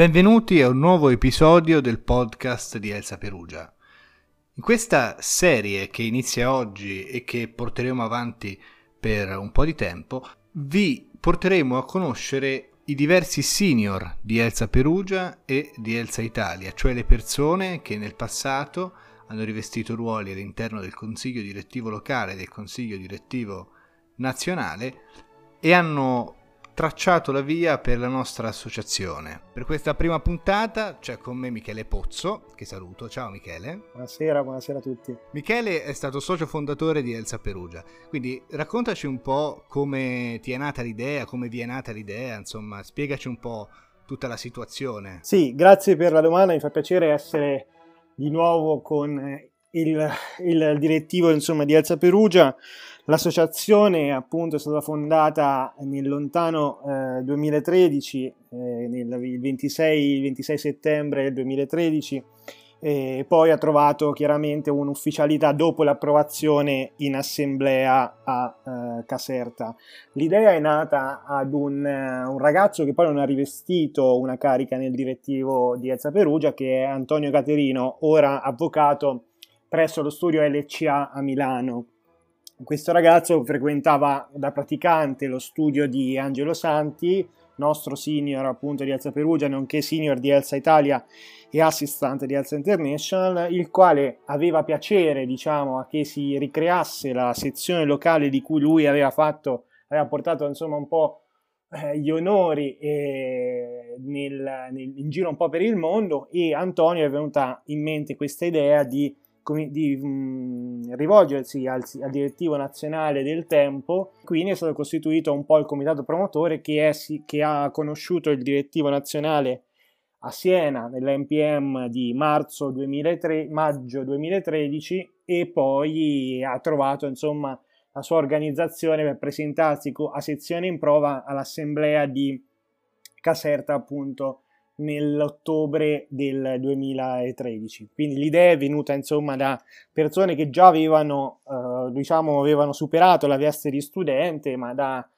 Benvenuti a un nuovo episodio del podcast di Elsa Perugia. In questa serie che inizia oggi e che porteremo avanti per un po' di tempo, vi porteremo a conoscere i diversi senior di Elsa Perugia e di Elsa Italia, cioè le persone che nel passato hanno rivestito ruoli all'interno del consiglio direttivo locale e del consiglio direttivo nazionale e hanno tracciato la via per la nostra associazione. Per questa prima puntata c'è con me Michele Pozzo, che saluto. Ciao Michele. Buonasera, buonasera a tutti. Michele è stato socio fondatore di Elsa Perugia, quindi raccontaci un po' come ti è nata l'idea, come vi è nata l'idea, insomma, spiegaci un po' tutta la situazione. Sì, grazie per la domanda, mi fa piacere essere di nuovo con il, il direttivo insomma, di Elsa Perugia. L'associazione appunto è stata fondata nel lontano eh, 2013, eh, nel, il 26, 26 settembre 2013 e poi ha trovato chiaramente un'ufficialità dopo l'approvazione in assemblea a eh, Caserta. L'idea è nata ad un, un, ragazzo che poi non ha rivestito una carica nel direttivo di Elsa Perugia, che è Antonio Caterino, ora avvocato presso lo studio LCA a Milano. Questo ragazzo frequentava da praticante lo studio di Angelo Santi, nostro senior appunto di Elsa Perugia, nonché senior di Elsa Italia e assistant di Elsa International, il quale aveva piacere, diciamo, a che si ricreasse la sezione locale di cui lui aveva fatto, aveva portato insomma un po' eh, gli onori eh, nel, nel, in giro un po' per il mondo e Antonio è venuta in mente questa idea di di rivolgersi al, al, direttivo nazionale del tempo, quindi è stato costituito un po' il comitato promotore che, è, che ha conosciuto il direttivo nazionale a Siena nell'NPM di marzo 2003, maggio 2013 e poi ha trovato insomma la sua organizzazione per presentarsi a sezione in prova all'assemblea di Caserta appunto nell'ottobre del 2013. Quindi l'idea è venuta insomma da persone che già avevano, eh, diciamo, avevano superato la veste di studente, ma da,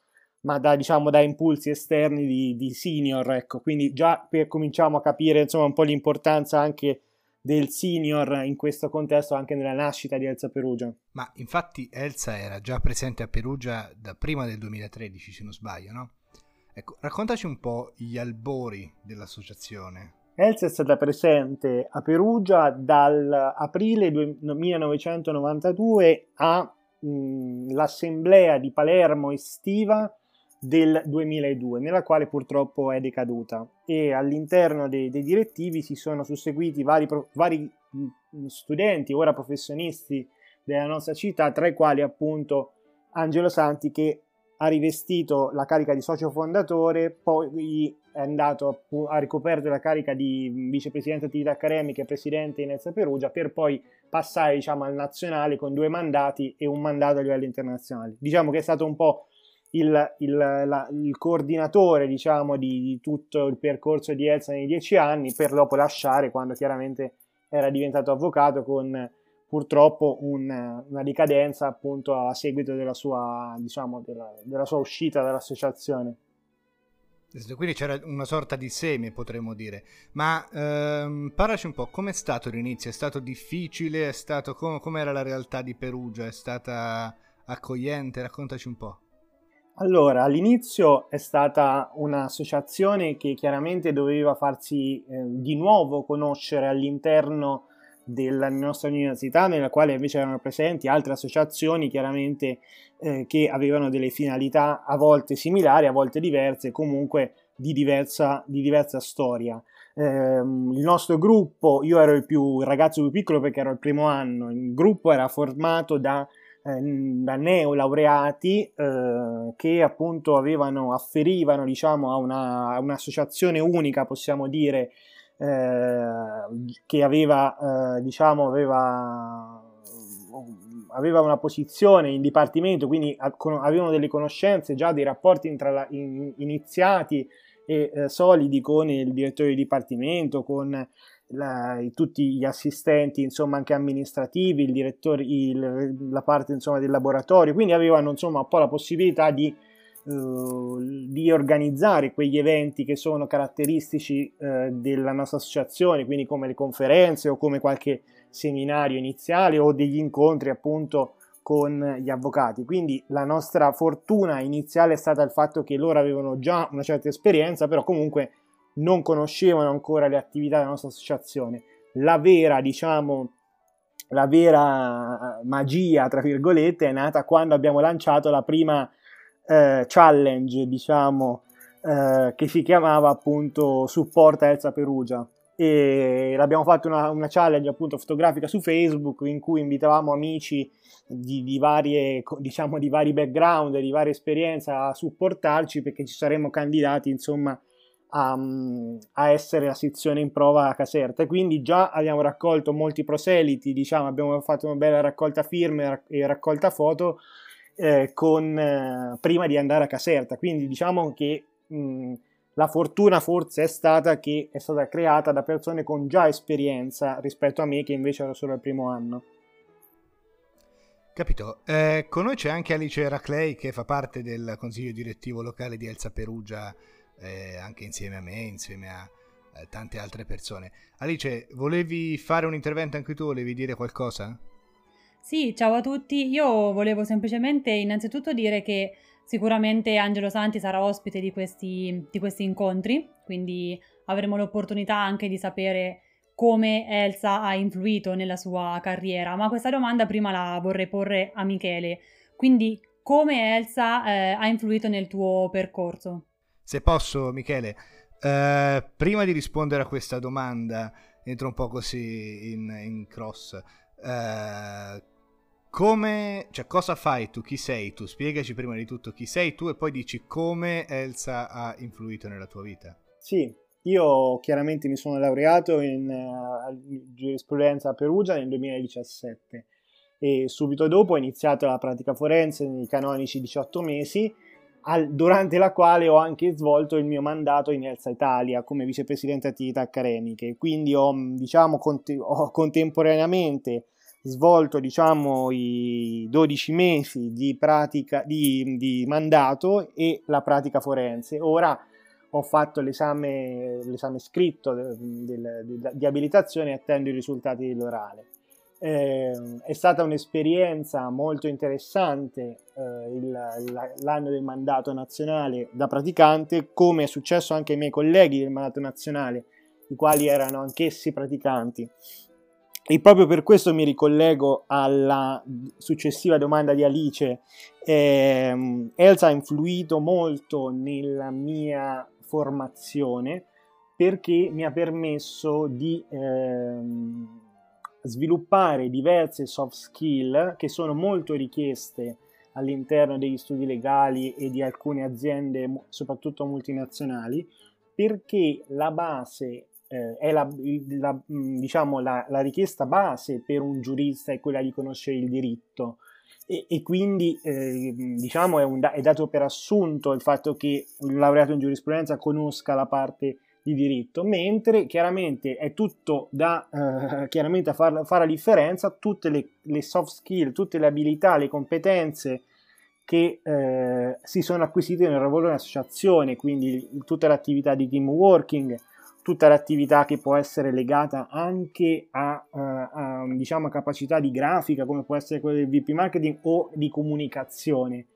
ma da, diciamo, da impulsi esterni di, di senior. Ecco. Quindi già per, cominciamo a capire insomma, un po' l'importanza anche del senior in questo contesto anche nella nascita di Elsa Perugia. Ma infatti Elsa era già presente a Perugia da prima del 2013, se non sbaglio, no? Ecco, raccontaci un po' gli albori dell'associazione. Elsa è stata presente a Perugia dall'aprile 1992 all'assemblea di Palermo estiva del 2002, nella quale purtroppo è decaduta e all'interno dei, dei direttivi si sono susseguiti vari, vari studenti, ora professionisti della nostra città, tra i quali appunto Angelo Santi che ha rivestito la carica di socio fondatore, poi è andato ha ricoperto la carica di vicepresidente attività accademiche e presidente in Elsa Perugia per poi passare diciamo, al nazionale con due mandati e un mandato a livello internazionale. Diciamo che è stato un po' il, il, la, il coordinatore diciamo, di, di, tutto il percorso di Elsa nei dieci anni per dopo lasciare quando chiaramente era diventato avvocato con purtroppo un, una decadenza appunto a seguito della sua, diciamo, della, della sua uscita dall'associazione. Quindi c'era una sorta di seme, potremmo dire. Ma ehm, parlaci un po', com'è stato l'inizio? È stato difficile? È stato, com- com'era la realtà di Perugia? È stata accogliente? Raccontaci un po'. Allora, all'inizio è stata un'associazione che chiaramente doveva farsi eh, di nuovo conoscere all'interno della nostra università, nella quale invece erano presenti altre associazioni chiaramente eh, che avevano delle finalità a volte similari, a volte diverse, comunque di diversa, di diversa storia. Eh, il nostro gruppo, io ero il, più, il ragazzo più piccolo perché ero il primo anno, il gruppo era formato da eh, da neolaureati eh, che appunto avevano, afferivano diciamo a, una, a un'associazione unica possiamo dire che aveva, eh, diciamo, aveva, aveva, una posizione in dipartimento, quindi avevano delle conoscenze, già dei rapporti intra, in, iniziati e eh, solidi con il direttore di dipartimento, con la, tutti gli assistenti, insomma, anche amministrativi, il direttore, il, la parte insomma, del laboratorio, quindi avevano insomma un po' la possibilità di, uh, di organizzare quegli eventi che sono caratteristici uh, della nostra associazione, quindi come le conferenze o come qualche seminario iniziale o degli incontri appunto con gli avvocati. Quindi la nostra fortuna iniziale è stata il fatto che loro avevano già una certa esperienza, però comunque non conoscevano ancora le attività della nostra associazione. La vera, diciamo, la vera eh, magia, tra virgolette, è nata quando abbiamo lanciato la prima eh, challenge, diciamo, eh, che si chiamava appunto Supporta Elsa Perugia. E l'abbiamo fatto una, una, challenge appunto fotografica su Facebook in cui invitavamo amici di, di, varie, diciamo, di vari background, di varie esperienze a supportarci perché ci saremmo candidati insomma a, a, essere la sezione in prova a Caserta. Quindi già abbiamo raccolto molti proseliti, diciamo, abbiamo fatto una bella raccolta firme e raccolta foto eh, con, eh, prima di andare a Caserta. Quindi diciamo che mh, la fortuna forse è stata che è stata creata da persone con già esperienza rispetto a me che invece ero solo al primo anno. Capito. Eh, con noi c'è anche Alice Raclei che fa parte del consiglio direttivo locale di Elsa Perugia eh, anche insieme a me, insieme a eh, tante altre persone. Alice, volevi fare un intervento anche tu? Volevi dire qualcosa? Sì, ciao a tutti. Io volevo semplicemente innanzitutto dire che sicuramente Angelo Santi sarà ospite di questi, di questi incontri, quindi avremo l'opportunità anche di sapere come Elsa ha influito nella sua carriera, ma questa domanda prima la vorrei porre a Michele. Quindi come Elsa eh, ha influito nel tuo percorso? Se posso, Michele, eh, prima di rispondere a questa domanda, entro un po' così in, in cross. Eh, come, cioè, cosa fai tu? Chi sei tu? Spiegaci prima di tutto chi sei tu e poi dici come Elsa ha influito nella tua vita. Sì, io chiaramente mi sono laureato in uh, giurisprudenza a Perugia nel 2017 e subito dopo ho iniziato la pratica forense nei canonici 18 mesi al, durante la quale ho anche svolto il mio mandato in Elsa Italia come vicepresidente attività accademiche. Quindi ho, diciamo, cont- ho contemporaneamente svolto diciamo, i 12 mesi di, pratica, di, di mandato e la pratica forense. Ora ho fatto l'esame, l'esame scritto del, del, di abilitazione e attendo i risultati dell'orale. Eh, è stata un'esperienza molto interessante eh, il, l'anno del mandato nazionale da praticante, come è successo anche ai miei colleghi del mandato nazionale, i quali erano anch'essi praticanti. E proprio per questo mi ricollego alla successiva domanda di Alice. Eh, Elsa ha influito molto nella mia formazione perché mi ha permesso di ehm, sviluppare diverse soft skill che sono molto richieste all'interno degli studi legali e di alcune aziende, soprattutto multinazionali, perché la base eh, è la, la, mm, diciamo, la, la, richiesta base per un giurista è quella di conoscere il diritto. E, e quindi eh, diciamo è, un, è dato per assunto il fatto che un laureato in giurisprudenza conosca la parte di diritto, mentre chiaramente è tutto da eh, chiaramente a far, fare la differenza tutte le, le, soft skill, tutte le abilità, le competenze che eh, si sono acquisite nel lavoro in associazione, quindi tutta l'attività di team working, tutta l'attività che può essere legata anche a, eh, a diciamo, capacità di grafica, come può essere quella del VP marketing o di comunicazione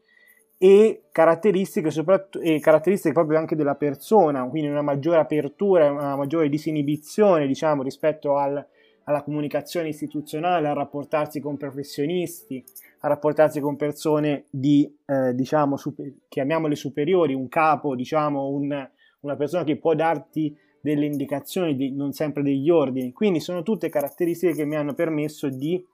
e caratteristiche, soprattutto, e caratteristiche proprio anche della persona, quindi una maggiore apertura, una maggiore disinibizione diciamo, rispetto al, alla comunicazione istituzionale, a rapportarsi con professionisti, a rapportarsi con persone di, eh, diciamo, super, chiamiamole superiori, un capo, diciamo, un, una persona che può darti delle indicazioni, di, non sempre degli ordini. Quindi sono tutte caratteristiche che mi hanno permesso di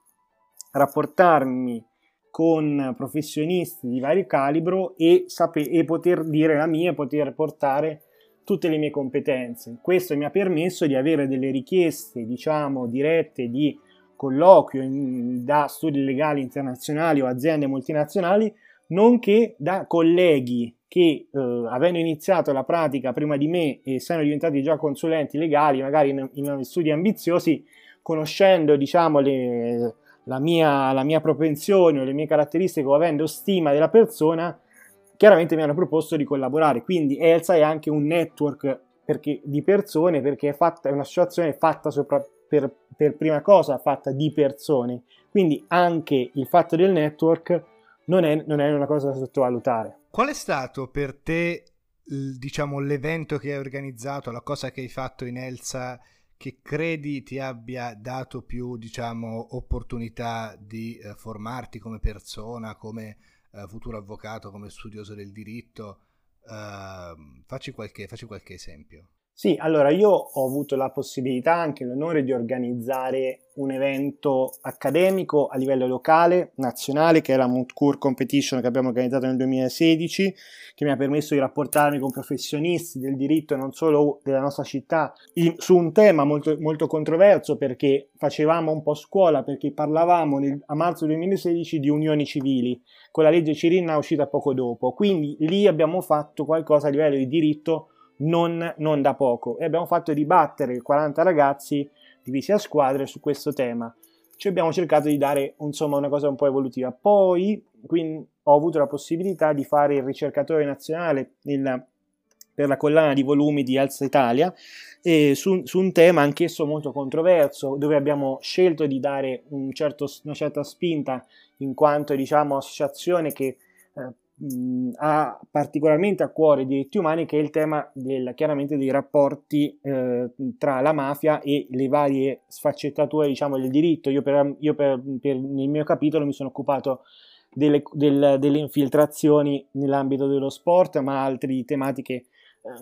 rapportarmi con professionisti di vario calibro e, sape- e poter dire la mia poter portare tutte le mie competenze. Questo mi ha permesso di avere delle richieste, diciamo, dirette di colloquio in, da studi legali internazionali o aziende multinazionali, nonché da colleghi che eh, avendo iniziato la pratica prima di me e essendo diventati già consulenti legali, magari in, in studi ambiziosi, conoscendo diciamo, le, la, mia, la mia propensione o le mie caratteristiche o avendo stima della persona, chiaramente mi hanno proposto di collaborare. Quindi Elsa è anche un network perché, di persone perché è, fatta, è un'associazione fatta sopra, per, per prima cosa fatta di persone. Quindi anche il fatto del network non è, non è una cosa da sottovalutare. Qual è stato per te, diciamo, l'evento che hai organizzato, la cosa che hai fatto in Elsa che credi ti abbia dato più, diciamo, opportunità di eh, formarti come persona, come eh, futuro avvocato, come studioso del diritto? Uh, facci, qualche, facci qualche esempio. Sì, allora io ho avuto la possibilità, anche l'onore di organizzare un evento accademico a livello locale, nazionale, che è la Montcourt Competition che abbiamo organizzato nel 2016, che mi ha permesso di rapportarmi con professionisti del diritto non solo della nostra città, su un tema molto, molto, controverso perché facevamo un po' scuola, perché parlavamo nel, a marzo 2016 di unioni civili, con la legge Cirinna uscita poco dopo, quindi lì abbiamo fatto qualcosa a livello di diritto non, non da poco e abbiamo fatto dibattere 40 ragazzi divisi a squadre su questo tema. Ci abbiamo cercato di dare insomma una cosa un po' evolutiva. Poi quindi, ho avuto la possibilità di fare il ricercatore nazionale nel, per la collana di volumi di Alza Italia e su, su, un tema anch'esso molto controverso dove abbiamo scelto di dare un certo, una certa spinta in quanto diciamo associazione che eh, mh, ha particolarmente a cuore i diritti umani, che è il tema del, chiaramente dei rapporti eh, tra la mafia e le varie sfaccettature diciamo, del diritto. Io, per, io per, per, nel mio capitolo mi sono occupato delle, del, delle infiltrazioni nell'ambito dello sport, ma altre tematiche eh,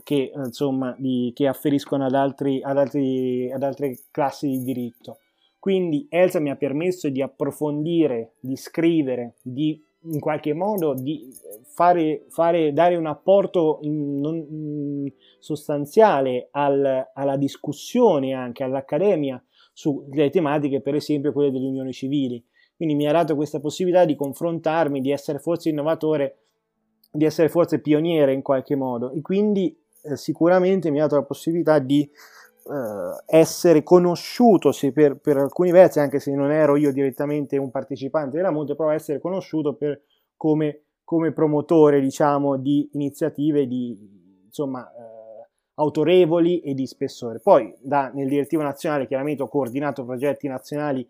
che, insomma, di, che afferiscono ad, altri, ad, altri, ad altre classi di diritto. Quindi Elsa mi ha permesso di approfondire, di scrivere, di in qualche modo di fare, fare dare un apporto non, in sostanziale al, alla discussione anche all'accademia su delle tematiche, per esempio quelle delle unioni civili. Quindi mi ha dato questa possibilità di confrontarmi, di essere forse innovatore, di essere forse pioniere in qualche modo e quindi eh, sicuramente mi ha dato la possibilità di eh, essere conosciuto per, per, alcuni versi, anche se non ero io direttamente un partecipante della Monte, però essere conosciuto per, come, come, promotore, diciamo, di iniziative di, insomma, eh, autorevoli e di spessore. Poi da, nel direttivo nazionale chiaramente ho coordinato progetti nazionali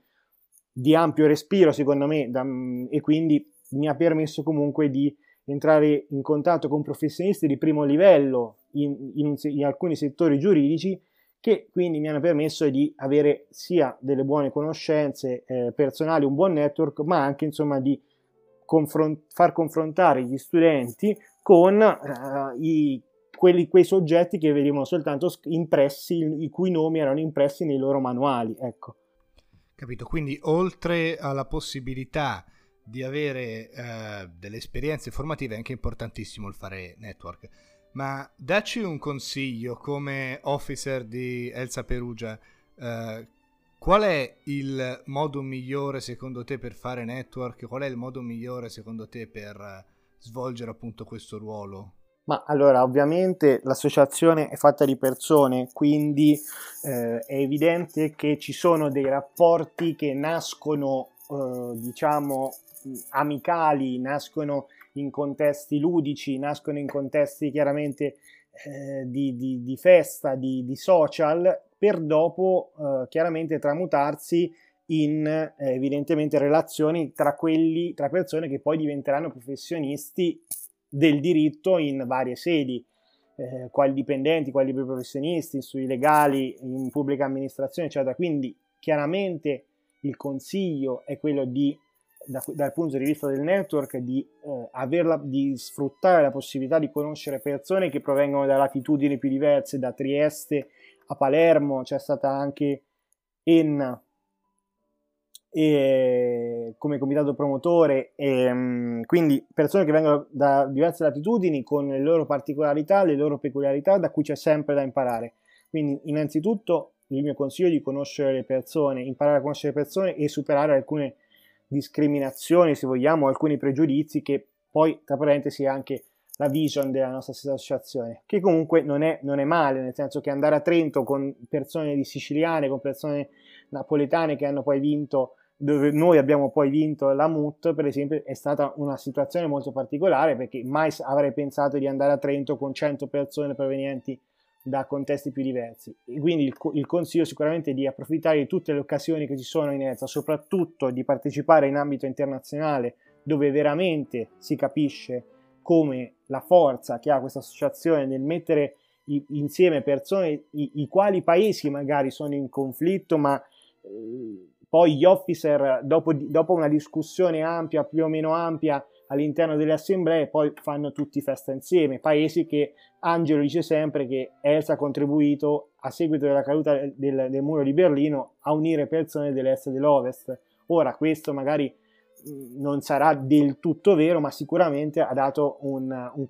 di ampio respiro, secondo me, da, e quindi mi ha permesso comunque di entrare in contatto con professionisti di primo livello in, in, in alcuni settori giuridici che quindi mi hanno permesso di avere sia delle buone conoscenze eh, personali, un buon network, ma anche insomma di confron- far confrontare gli studenti con eh, i, quelli, quei soggetti che venivano soltanto impressi, i cui nomi erano impressi nei loro manuali. Ecco. Capito, quindi oltre alla possibilità di avere eh, delle esperienze formative è anche importantissimo il fare network ma dacci un consiglio come officer di Elsa Perugia. Eh, qual è il modo migliore secondo te per fare network? Qual è il modo migliore secondo te per eh, svolgere appunto questo ruolo? Ma allora, ovviamente l'associazione è fatta di persone, quindi eh, è evidente che ci sono dei rapporti che nascono, eh, diciamo, amicali, nascono in contesti ludici, nascono in contesti chiaramente eh, di, di, di, festa, di, di, social, per dopo eh, chiaramente tramutarsi in eh, evidentemente relazioni tra quelli, tra persone che poi diventeranno professionisti del diritto in varie sedi, eh, quali dipendenti, quali professionisti, studi legali, in pubblica amministrazione, eccetera. Quindi chiaramente il consiglio è quello di da, dal punto di vista del network di, eh, averla, di sfruttare la possibilità di conoscere persone che provengono da latitudini più diverse, da Trieste a Palermo, c'è stata anche Enna e, come comitato promotore, e, mm, quindi persone che vengono da diverse latitudini con le loro particolarità, le loro peculiarità, da cui c'è sempre da imparare. Quindi innanzitutto il mio consiglio è di conoscere le persone, imparare a conoscere le persone e superare alcune discriminazioni, se vogliamo, alcuni pregiudizi che poi, tra parentesi, è anche la vision della nostra stessa associazione, che comunque non è, non è male, nel senso che andare a Trento con persone di siciliane, con persone napoletane che hanno poi vinto dove noi abbiamo poi vinto la MUT, per esempio, è stata una situazione molto particolare perché mai avrei pensato di andare a Trento con 100 persone provenienti da contesti più diversi. E quindi il, il consiglio sicuramente è di approfittare di tutte le occasioni che ci sono in ELSA, soprattutto di partecipare in ambito internazionale dove veramente si capisce come la forza che ha questa associazione nel mettere insieme persone i, i quali paesi magari sono in conflitto ma eh, poi gli officer, dopo, dopo una discussione ampia, più o meno ampia, all'interno delle assemblee, poi fanno tutti festa insieme. Paesi che Angelo dice sempre che Elsa ha contribuito, a seguito della caduta del, del muro di Berlino, a unire persone dell'est e dell'ovest. Ora, questo magari non sarà del tutto vero, ma sicuramente ha dato un, un,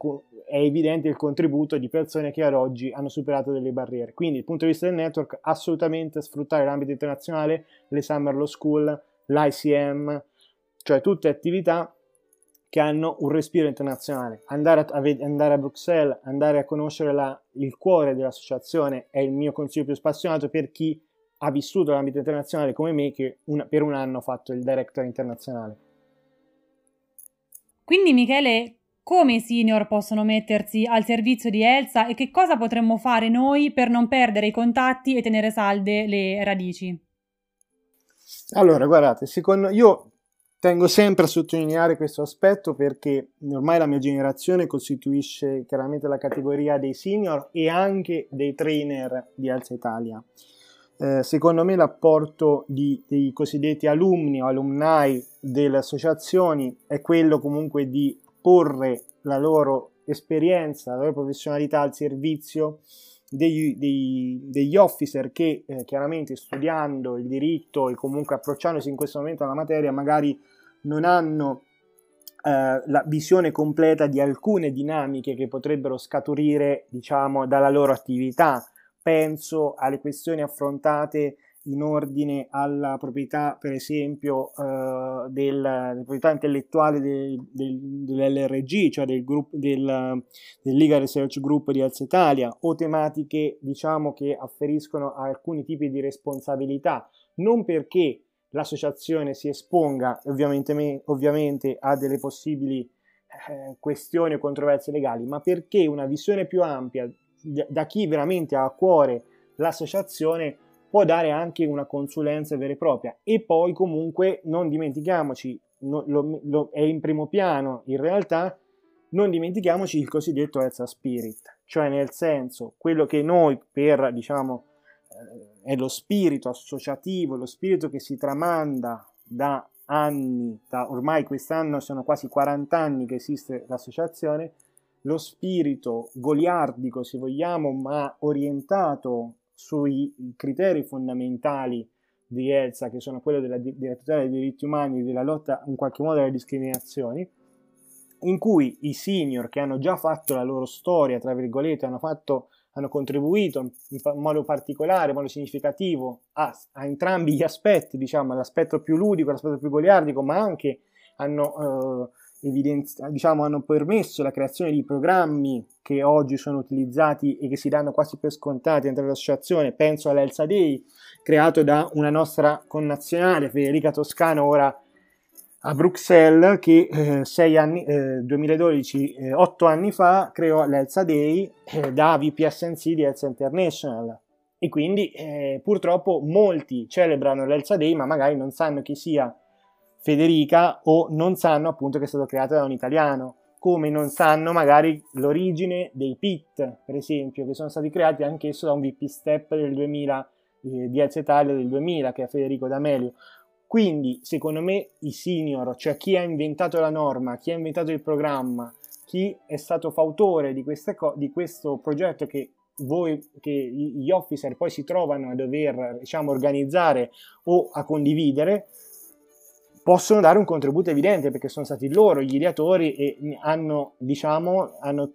è evidente il contributo di persone che ad oggi hanno superato delle barriere. Quindi, dal punto di vista del network, assolutamente sfruttare l'ambito internazionale, le Summer Law School, l'ICM, cioè tutte attività che hanno un respiro internazionale. Andare a, andare a Bruxelles, andare a conoscere la, il cuore dell'associazione è il mio consiglio più spassionato per chi ha vissuto l'ambito internazionale come me che una, per un anno ha fatto il director internazionale. Quindi Michele, come i senior possono mettersi al servizio di Elsa e che cosa potremmo fare noi per non perdere i contatti e tenere salde le radici? Allora, guardate, secondo io tengo sempre a sottolineare questo aspetto perché ormai la mia generazione costituisce chiaramente la categoria dei senior e anche dei trainer di Elsa Italia. Eh, secondo me l'apporto di, dei cosiddetti alumni o alumni delle associazioni è quello comunque di porre la loro esperienza, la loro professionalità al servizio degli, dei, degli officer che eh, chiaramente studiando il diritto e comunque approcciandosi in questo momento alla materia magari non hanno eh, la visione completa di alcune dinamiche che potrebbero scaturire diciamo dalla loro attività. Penso alle questioni affrontate in ordine alla proprietà, per esempio, eh, del, proprietà intellettuale del, del, dell'LRG, cioè del, gruppo, del, del Legal Research Group di Alza Italia, o tematiche, diciamo, che afferiscono a alcuni tipi di responsabilità, non perché l'associazione si esponga ovviamente, ovviamente a delle possibili eh, questioni o controversie legali, ma perché una visione più ampia da chi veramente ha a cuore l'associazione può dare anche una consulenza vera e propria. E poi comunque non dimentichiamoci no, lo, lo, è in primo piano in realtà non dimentichiamoci il cosiddetto Elsa Spirit. Cioè nel senso quello che noi per diciamo eh, è lo spirito associativo lo spirito che si tramanda da anni da ormai quest'anno sono quasi 40 anni che esiste l'associazione lo spirito goliardico, se vogliamo, ma orientato sui criteri fondamentali di Elsa, che sono quelli della, della tutela dei diritti umani e della lotta in qualche modo alle discriminazioni, in cui i senior che hanno già fatto la loro storia, tra virgolette, hanno, fatto, hanno contribuito in modo particolare, in modo significativo a, a entrambi gli aspetti, diciamo, l'aspetto più ludico, l'aspetto più goliardico, ma anche hanno eh, evidenzi- diciamo, hanno permesso la creazione di programmi che oggi sono utilizzati e che si danno quasi per scontati all'interno dell'associazione. Penso all'Elsa Day, creato da una nostra connazionale, Federica Toscano, ora a Bruxelles, che eh, anni, eh, 2012, eh, 8 anni fa, creò l'Elsa Day eh, da VPSNC di Elsa International. E quindi eh, purtroppo molti celebrano l'Elsa Day, ma magari non sanno chi sia Federica o non sanno appunto che è stato creato da un italiano, come non sanno magari l'origine dei PIT, per esempio, che sono stati creati anch'esso da un VP Step del 2000 eh, di Alza Italia del 2000, che è Federico D'Amelio. Quindi, secondo me, i senior, cioè chi ha inventato la norma, chi ha inventato il programma, chi è stato fautore di, co- di questo progetto che voi, che gli officer poi si trovano a dover, diciamo, organizzare o a condividere, possono dare un contributo evidente perché sono stati loro gli ideatori e hanno, diciamo, hanno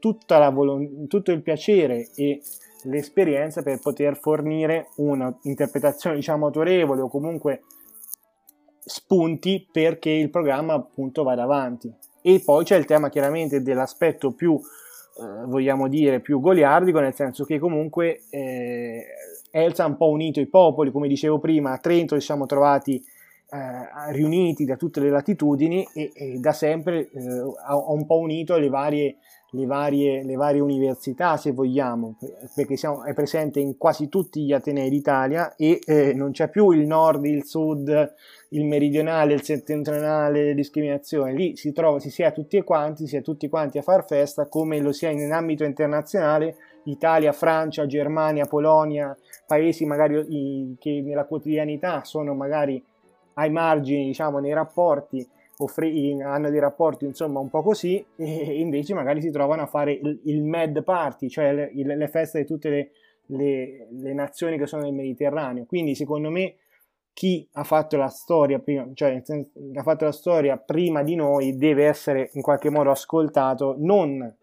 volo- tutto il piacere e l'esperienza per poter fornire un'interpretazione, diciamo, autorevole o comunque spunti perché il programma appunto vada avanti. E poi c'è il tema chiaramente dell'aspetto più eh, vogliamo dire, più goliardico, nel senso che comunque eh, Elsa ha un po' unito i popoli, come dicevo prima, a Trento ci siamo trovati eh, riuniti da tutte le latitudini e, e da sempre eh, ha, un po' unito le varie, le, varie, le varie università, se vogliamo, perché siamo, è presente in quasi tutti gli Atenei d'Italia e eh, non c'è più il nord, il sud, il meridionale, il settentrionale, discriminazione, lì si trova, si sia tutti quanti, si è tutti quanti a far festa come lo sia in ambito internazionale, Italia, Francia, Germania, Polonia, paesi magari che nella quotidianità sono magari ai margini, diciamo, nei rapporti, offri, hanno dei rapporti insomma un po' così, e invece magari si trovano a fare il, il Med Party, cioè le, le feste di tutte le, le, le, nazioni che sono nel Mediterraneo. Quindi secondo me chi ha fatto la storia prima, cioè ha fatto la storia prima di noi deve essere in qualche modo ascoltato, non,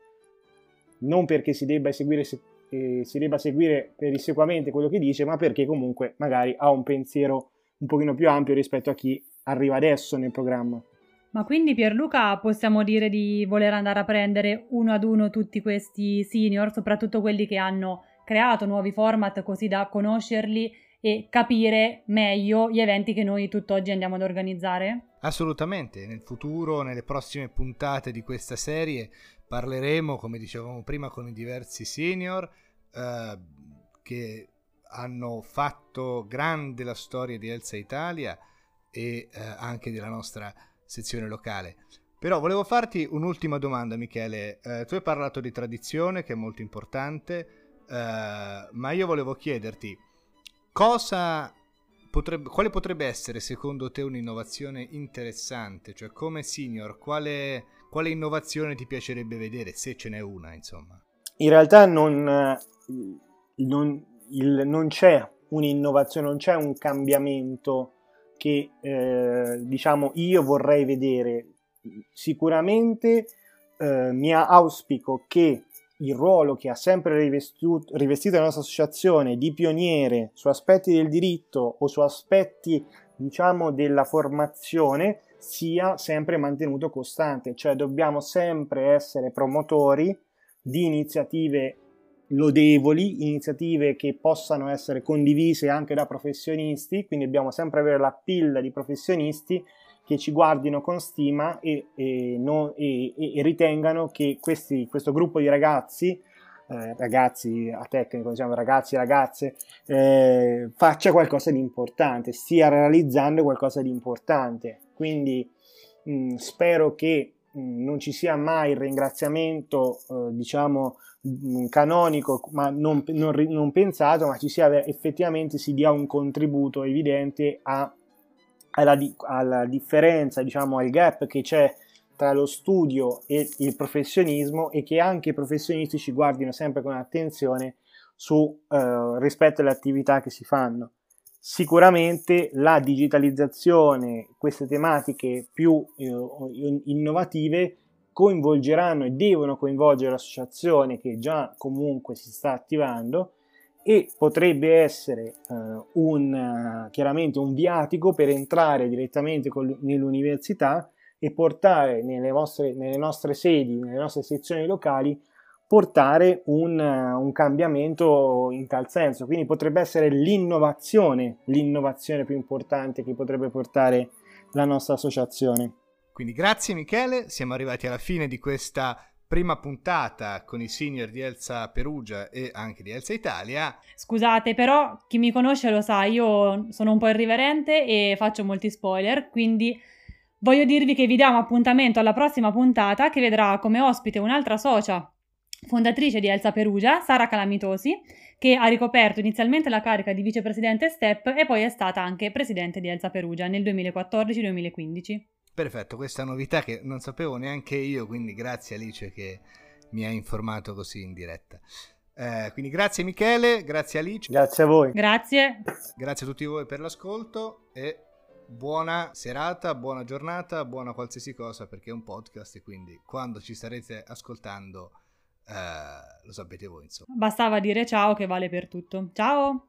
non perché si debba seguire eh, si debba seguire pedissequamente quello che dice, ma perché comunque magari ha un pensiero un pochino più ampio rispetto a chi arriva adesso nel programma. Ma quindi Pierluca possiamo dire di voler andare a prendere uno ad uno tutti questi senior, soprattutto quelli che hanno creato nuovi format così da conoscerli e capire meglio gli eventi che noi tutt'oggi andiamo ad organizzare? Assolutamente, nel futuro, nelle prossime puntate di questa serie parleremo, come dicevamo prima, con i diversi senior eh, che hanno fatto grande la storia di Elsa Italia e eh, anche della nostra sezione locale. Però volevo farti un'ultima domanda, Michele. Eh, tu hai parlato di tradizione, che è molto importante, eh, ma io volevo chiederti cosa potrebbe, quale potrebbe essere secondo te un'innovazione interessante? Cioè, come senior, quale, quale innovazione ti piacerebbe vedere, se ce n'è una, insomma? In realtà non, non il, non c'è un'innovazione, non c'è un cambiamento che eh, diciamo io vorrei vedere. Sicuramente eh, mi auspico che il ruolo che ha sempre rivestito, rivestito la nostra associazione di pioniere su aspetti del diritto o su aspetti diciamo della formazione sia sempre mantenuto costante, cioè dobbiamo sempre essere promotori di iniziative lodevoli, iniziative che possano essere condivise anche da professionisti, quindi dobbiamo sempre avere la pilla di professionisti che ci guardino con stima e, e, no, e, e ritengano che questi, questo gruppo di ragazzi, eh, ragazzi a tecnico, diciamo ragazzi e ragazze, eh, faccia qualcosa di importante, stia realizzando qualcosa di importante. Quindi mh, spero che mh, non ci sia mai il ringraziamento, eh, diciamo, canonico, ma non, non, non, pensato, ma ci sia effettivamente si dia un contributo evidente a, alla, alla, differenza, diciamo, al gap che c'è tra lo studio e il professionismo e che anche i professionisti ci guardino sempre con attenzione su, eh, rispetto alle attività che si fanno. Sicuramente la digitalizzazione, queste tematiche più eh, innovative coinvolgeranno e devono coinvolgere l'associazione che già comunque si sta attivando e potrebbe essere uh, un, uh, chiaramente un viatico per entrare direttamente col, nell'università e portare nelle, vostre, nelle nostre sedi, nelle nostre sezioni locali, portare un, uh, un cambiamento in tal senso. Quindi potrebbe essere l'innovazione, l'innovazione più importante che potrebbe portare la nostra associazione. Quindi grazie Michele, siamo arrivati alla fine di questa prima puntata con i senior di Elsa Perugia e anche di Elsa Italia. Scusate, però chi mi conosce lo sa, io sono un po' irriverente e faccio molti spoiler, quindi voglio dirvi che vi diamo appuntamento alla prossima puntata che vedrà come ospite un'altra socia fondatrice di Elsa Perugia, Sara Calamitosi, che ha ricoperto inizialmente la carica di vicepresidente STEP e poi è stata anche presidente di Elsa Perugia nel 2014-2015. Perfetto, questa novità che non sapevo neanche io, quindi grazie Alice che mi ha informato così in diretta. Eh, quindi grazie Michele, grazie Alice. Grazie a voi. Grazie. Grazie a tutti voi per l'ascolto e buona serata, buona giornata, buona qualsiasi cosa perché è un podcast e quindi quando ci starete ascoltando eh, lo sapete voi insomma. Bastava dire ciao che vale per tutto. Ciao.